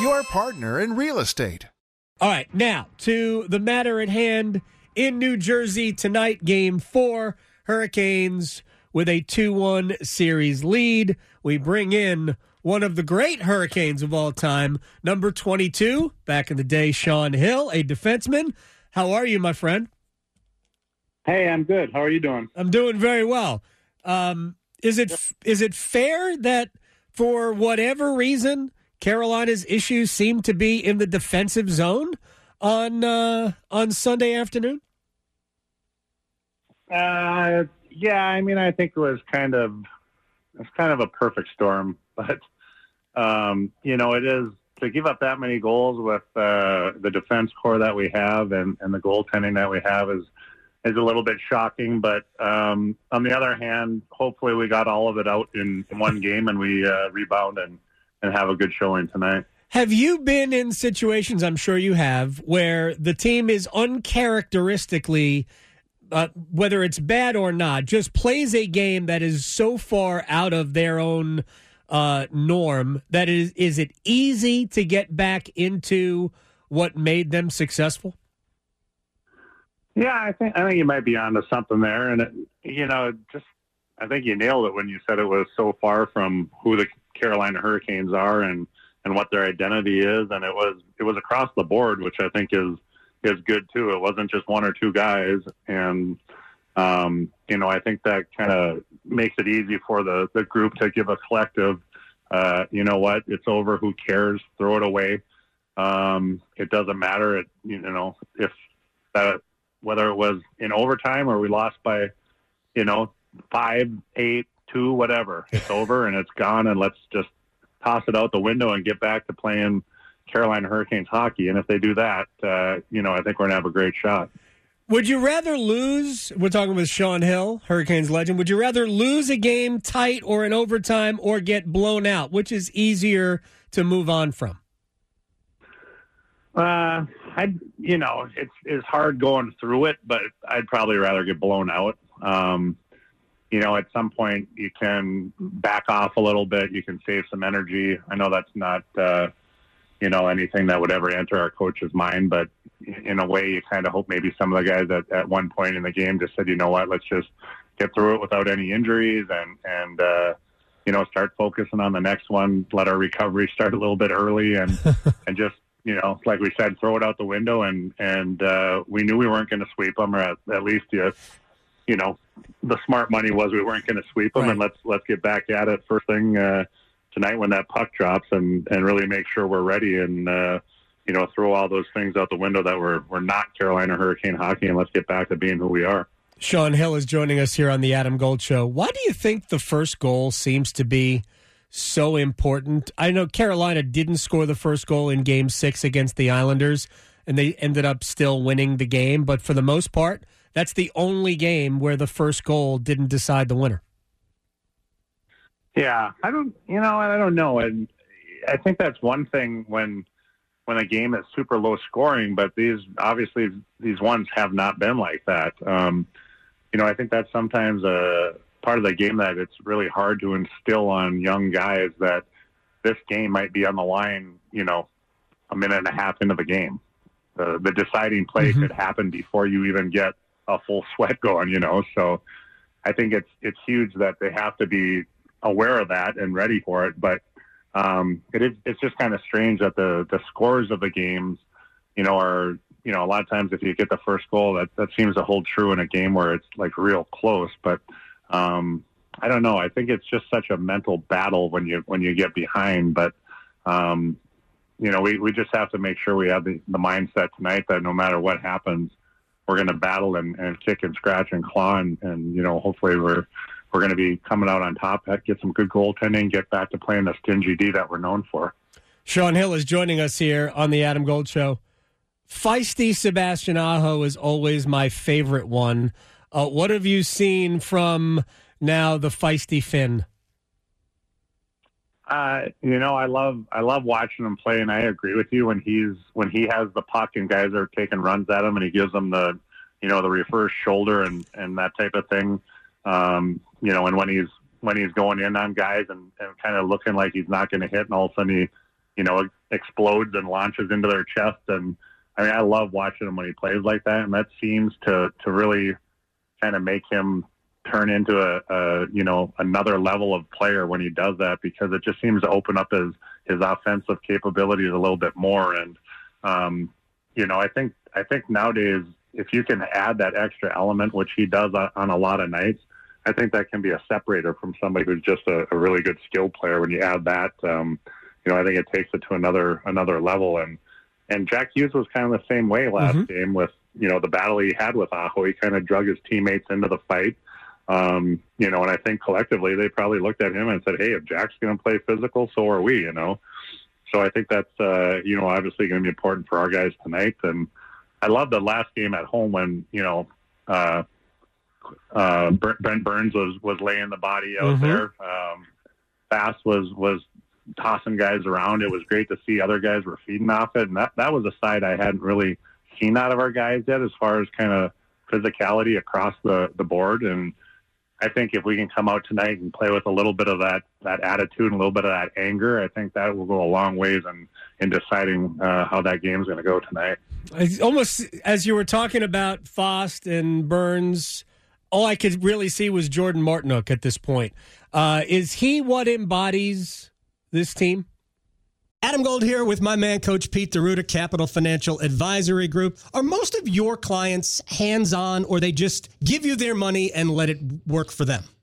your partner in real estate. All right, now to the matter at hand in New Jersey tonight, game four. Hurricanes with a 2 1 series lead. We bring in one of the great Hurricanes of all time, number 22, back in the day, Sean Hill, a defenseman. How are you, my friend? Hey, I'm good. How are you doing? I'm doing very well. Um, is it is it fair that for whatever reason Carolina's issues seem to be in the defensive zone on uh, on Sunday afternoon? Uh, yeah, I mean, I think it was kind of it's kind of a perfect storm, but um, you know, it is to give up that many goals with uh, the defense core that we have and, and the goaltending that we have is is a little bit shocking. But um, on the other hand, hopefully we got all of it out in, in one game and we uh, rebound and and have a good showing tonight. Have you been in situations, I'm sure you have, where the team is uncharacteristically, uh, whether it's bad or not, just plays a game that is so far out of their own uh, norm that is is it easy to get back into what made them successful? Yeah, I think I think you might be onto something there, and it, you know, just I think you nailed it when you said it was so far from who the Carolina Hurricanes are and and what their identity is, and it was it was across the board, which I think is is good too. It wasn't just one or two guys, and um, you know I think that kind of makes it easy for the the group to give a collective. Uh, you know what? It's over. Who cares? Throw it away. Um, it doesn't matter. It you know if that whether it was in overtime or we lost by you know five, eight, two, whatever. It's over and it's gone, and let's just toss it out the window and get back to playing Carolina Hurricanes hockey. And if they do that, uh, you know, I think we're going to have a great shot. Would you rather lose? We're talking with Sean Hill, Hurricanes legend. Would you rather lose a game tight or in overtime or get blown out? Which is easier to move on from? Uh, I, you know, it's it's hard going through it, but I'd probably rather get blown out. Um, you know, at some point you can back off a little bit. You can save some energy. I know that's not, uh, you know, anything that would ever enter our coach's mind, but in a way, you kind of hope maybe some of the guys at, at one point in the game just said, you know what, let's just get through it without any injuries and, and, uh, you know, start focusing on the next one, let our recovery start a little bit early and, and just, you know, like we said, throw it out the window. And, and, uh, we knew we weren't going to sweep them or at, at least you, you know, the smart money was we weren't going to sweep them, right. and let's let's get back at it first thing uh, tonight when that puck drops, and and really make sure we're ready, and uh, you know, throw all those things out the window that were were not Carolina Hurricane hockey, and let's get back to being who we are. Sean Hill is joining us here on the Adam Gold Show. Why do you think the first goal seems to be so important? I know Carolina didn't score the first goal in Game Six against the Islanders, and they ended up still winning the game, but for the most part that's the only game where the first goal didn't decide the winner. Yeah, I don't, you know, I don't know, and I think that's one thing when when a game is super low scoring, but these obviously these ones have not been like that. Um, you know, I think that's sometimes a part of the game that it's really hard to instill on young guys that this game might be on the line. You know, a minute and a half into the game, the the deciding play mm-hmm. could happen before you even get a full sweat going, you know. So I think it's it's huge that they have to be aware of that and ready for it. But um, it is it's just kind of strange that the the scores of the games, you know, are you know a lot of times if you get the first goal, that that seems to hold true in a game where it's like real close. But um, I don't know. I think it's just such a mental battle when you when you get behind. But um, you know, we, we just have to make sure we have the, the mindset tonight that no matter what happens, we're going to battle and, and kick and scratch and claw and, and you know hopefully we're we're going to be coming out on top, get some good goaltending, get back to playing the stingy D that we're known for. Sean Hill is joining us here on the Adam Gold Show. Feisty Sebastian Aho is always my favorite one. Uh, what have you seen from now the feisty Finn? Uh, you know, I love I love watching him play, and I agree with you when he's when he has the puck and guys are taking runs at him, and he gives them the you know the reverse shoulder and and that type of thing. Um, you know, and when he's when he's going in on guys and, and kind of looking like he's not going to hit, and all of a sudden he you know explodes and launches into their chest. And I mean, I love watching him when he plays like that, and that seems to to really kind of make him turn into a, a you know another level of player when he does that because it just seems to open up his his offensive capabilities a little bit more. And um, you know I think I think nowadays if you can add that extra element which he does on, on a lot of nights I think that can be a separator from somebody who's just a, a really good skill player when you add that um, you know I think it takes it to another another level. And and Jack Hughes was kind of the same way last mm-hmm. game with you know the battle he had with Aho. He kind of drug his teammates into the fight um, you know, and I think collectively they probably looked at him and said, "Hey, if Jack's going to play physical, so are we." You know, so I think that's uh, you know obviously going to be important for our guys tonight. And I love the last game at home when you know uh, uh, Brent Burns was was laying the body out mm-hmm. there. Um, Fast was was tossing guys around. It was great to see other guys were feeding off it, and that that was a side I hadn't really seen out of our guys yet, as far as kind of physicality across the the board and I think if we can come out tonight and play with a little bit of that that attitude and a little bit of that anger, I think that will go a long ways in in deciding uh, how that game is going to go tonight. Almost as you were talking about Fast and Burns, all I could really see was Jordan Martinook at this point. Uh, is he what embodies this team? Adam Gold here with my man, Coach Pete D'Arruda, Capital Financial Advisory Group. Are most of your clients hands on or they just give you their money and let it work for them?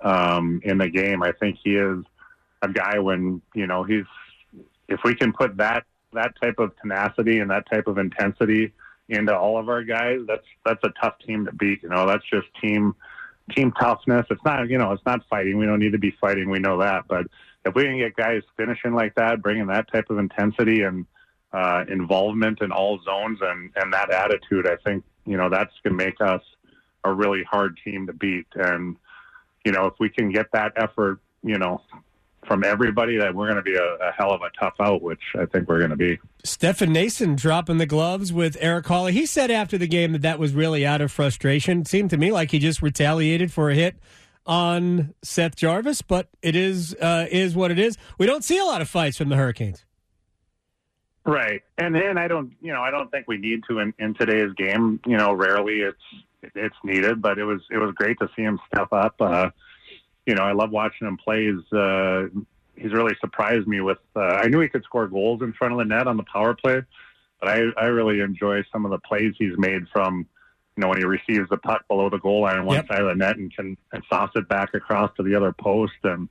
um, in the game. I think he is a guy when you know he's if we can put that that type of tenacity and that type of intensity into all of our guys, that's that's a tough team to beat. You know, that's just team team toughness. It's not you know it's not fighting. We don't need to be fighting. We know that, but if we can get guys finishing like that, bringing that type of intensity and uh, involvement in all zones and and that attitude, I think you know that's going to make us a really hard team to beat. And you know, if we can get that effort, you know, from everybody, that we're going to be a, a, hell of a tough out, which I think we're going to be. Stefan Noesen dropping the gloves with Eric Haula. He said after the game that that was really out of frustration. It seemed to me like he just retaliated for a hit on Seth Jarvis, but it is uh, is what it is. We don't see a lot of fights from the Hurricanes. Right, and then I don't, you know, I don't think we need to in, in today's game. You know, rarely it's it's needed, but it was it was great to see him step up. Uh, you know, I love watching him play. He's, uh, he's really surprised me with. Uh, I knew he could score goals in front of the net on the power play, but I I really enjoy some of the plays he's made from. You know, when he receives the puck below the goal line on one yep. side of the net and can and sauce it back across to the other post, and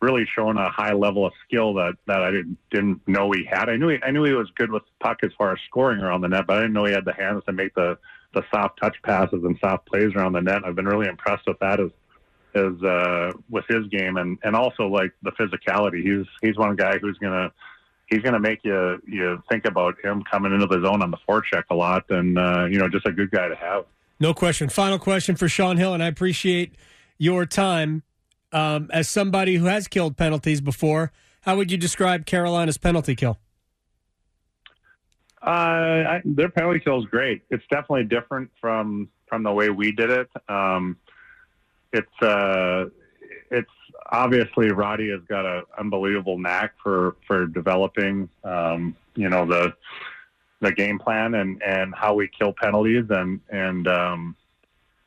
really showing a high level of skill that, that I didn't didn't know he had. I knew he, I knew he was good with puck as far as scoring around the net, but I didn't know he had the hands to make the the soft touch passes and soft plays around the net. I've been really impressed with that as as uh, with his game and and also like the physicality. He's he's one guy who's gonna he's gonna make you you think about him coming into the zone on the forecheck a lot, and uh, you know just a good guy to have. No question. Final question for Sean Hill, and I appreciate your time um, as somebody who has killed penalties before. How would you describe Carolina's penalty kill? Uh, I, their penalty kill is great. It's definitely different from from the way we did it. Um, it's uh, it's obviously Roddy has got an unbelievable knack for for developing, um, you know the the game plan and and how we kill penalties and and um,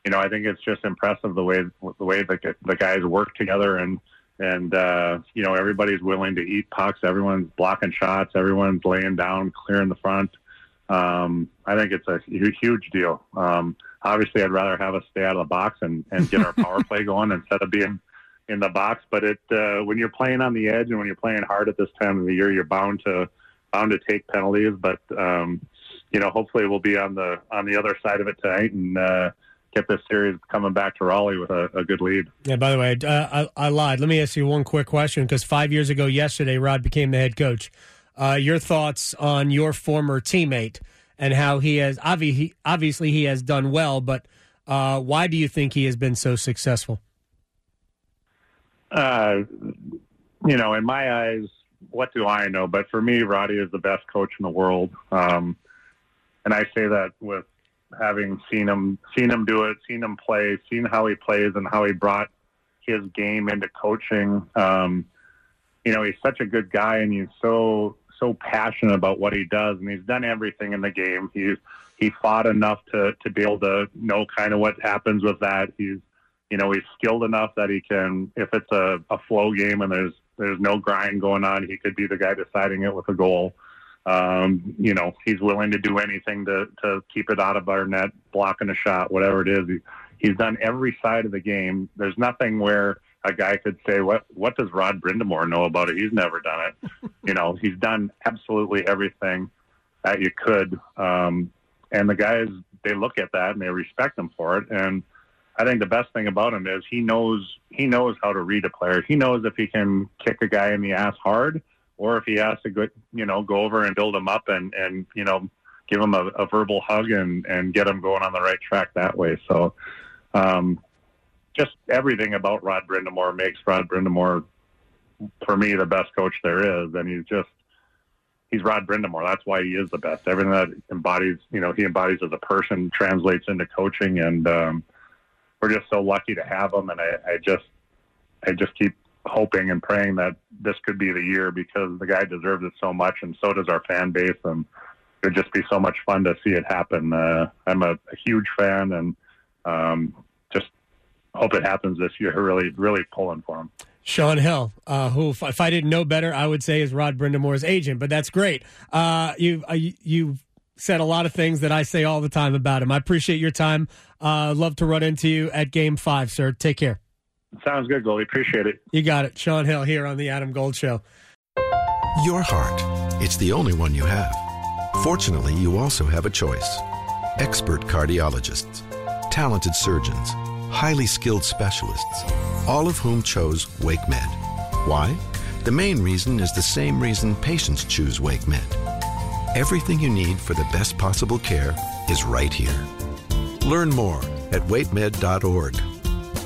you know I think it's just impressive the way the way the the guys work together and and uh, you know everybody's willing to eat pucks. Everyone's blocking shots. Everyone's laying down, clearing the front. Um, I think it's a huge deal. Um, obviously, I'd rather have us stay out of the box and, and get our power play going instead of being in the box. But it uh, when you're playing on the edge and when you're playing hard at this time of the year, you're bound to bound to take penalties. But um, you know, hopefully, we'll be on the on the other side of it tonight and uh, get this series coming back to Raleigh with a, a good lead. Yeah. By the way, uh, I, I lied. Let me ask you one quick question because five years ago yesterday, Rod became the head coach. Uh, your thoughts on your former teammate and how he has obviously obviously he has done well, but uh, why do you think he has been so successful? Uh, you know, in my eyes, what do I know? But for me, Roddy is the best coach in the world, um, and I say that with having seen him, seen him do it, seen him play, seen how he plays, and how he brought his game into coaching. Um, you know, he's such a good guy, and he's so so passionate about what he does, and he's done everything in the game. He's he fought enough to to be able to know kind of what happens with that. He's you know he's skilled enough that he can if it's a, a flow game and there's there's no grind going on, he could be the guy deciding it with a goal. Um, you know, he's willing to do anything to to keep it out of our net, blocking a shot, whatever it is. He, he's done every side of the game. There's nothing where a guy could say, "What what does Rod Brind'Amour know about it? He's never done it." you know, he's done absolutely everything that you could. Um, and the guys they look at that and they respect him for it. And I think the best thing about him is he knows he knows how to read a player. He knows if he can kick a guy in the ass hard, or if he has to go, you know, go over and build him up and and you know give him a, a verbal hug and and get him going on the right track that way. So, um, just everything about Rod Brind'Amour makes Rod Brind'Amour, for me the best coach there is, and he's just he's Rod Brind'Amour. That's why he is the best. Everything that embodies, you know, he embodies as a person translates into coaching, and um, we're just so lucky to have him. And I, I just, I just keep hoping and praying that this could be the year because the guy deserves it so much, and so does our fan base, and it would just be so much fun to see it happen. Uh, I'm a, a huge fan, and um, just hope it happens this year. Really, really pulling for him. Sean Hill, uh, who, if I didn't know better, I would say is Rod Brind'Amour's agent, but that's great. Uh, you uh, you said a lot of things that I say all the time about him. I appreciate your time. Uh, love to run into you at Game Five, sir. Take care. Sounds good, Goldie. Appreciate it. You got it, Sean Hill here on the Adam Gold Show. Your heart. It's the only one you have. Fortunately, you also have a choice. Expert cardiologists, talented surgeons, highly skilled specialists all of whom chose WakeMed. Why? The main reason is the same reason patients choose WakeMed. Everything you need for the best possible care is right here. Learn more at wakemed.org.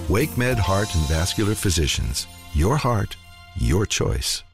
WakeMed Heart and Vascular Physicians. Your heart, your choice.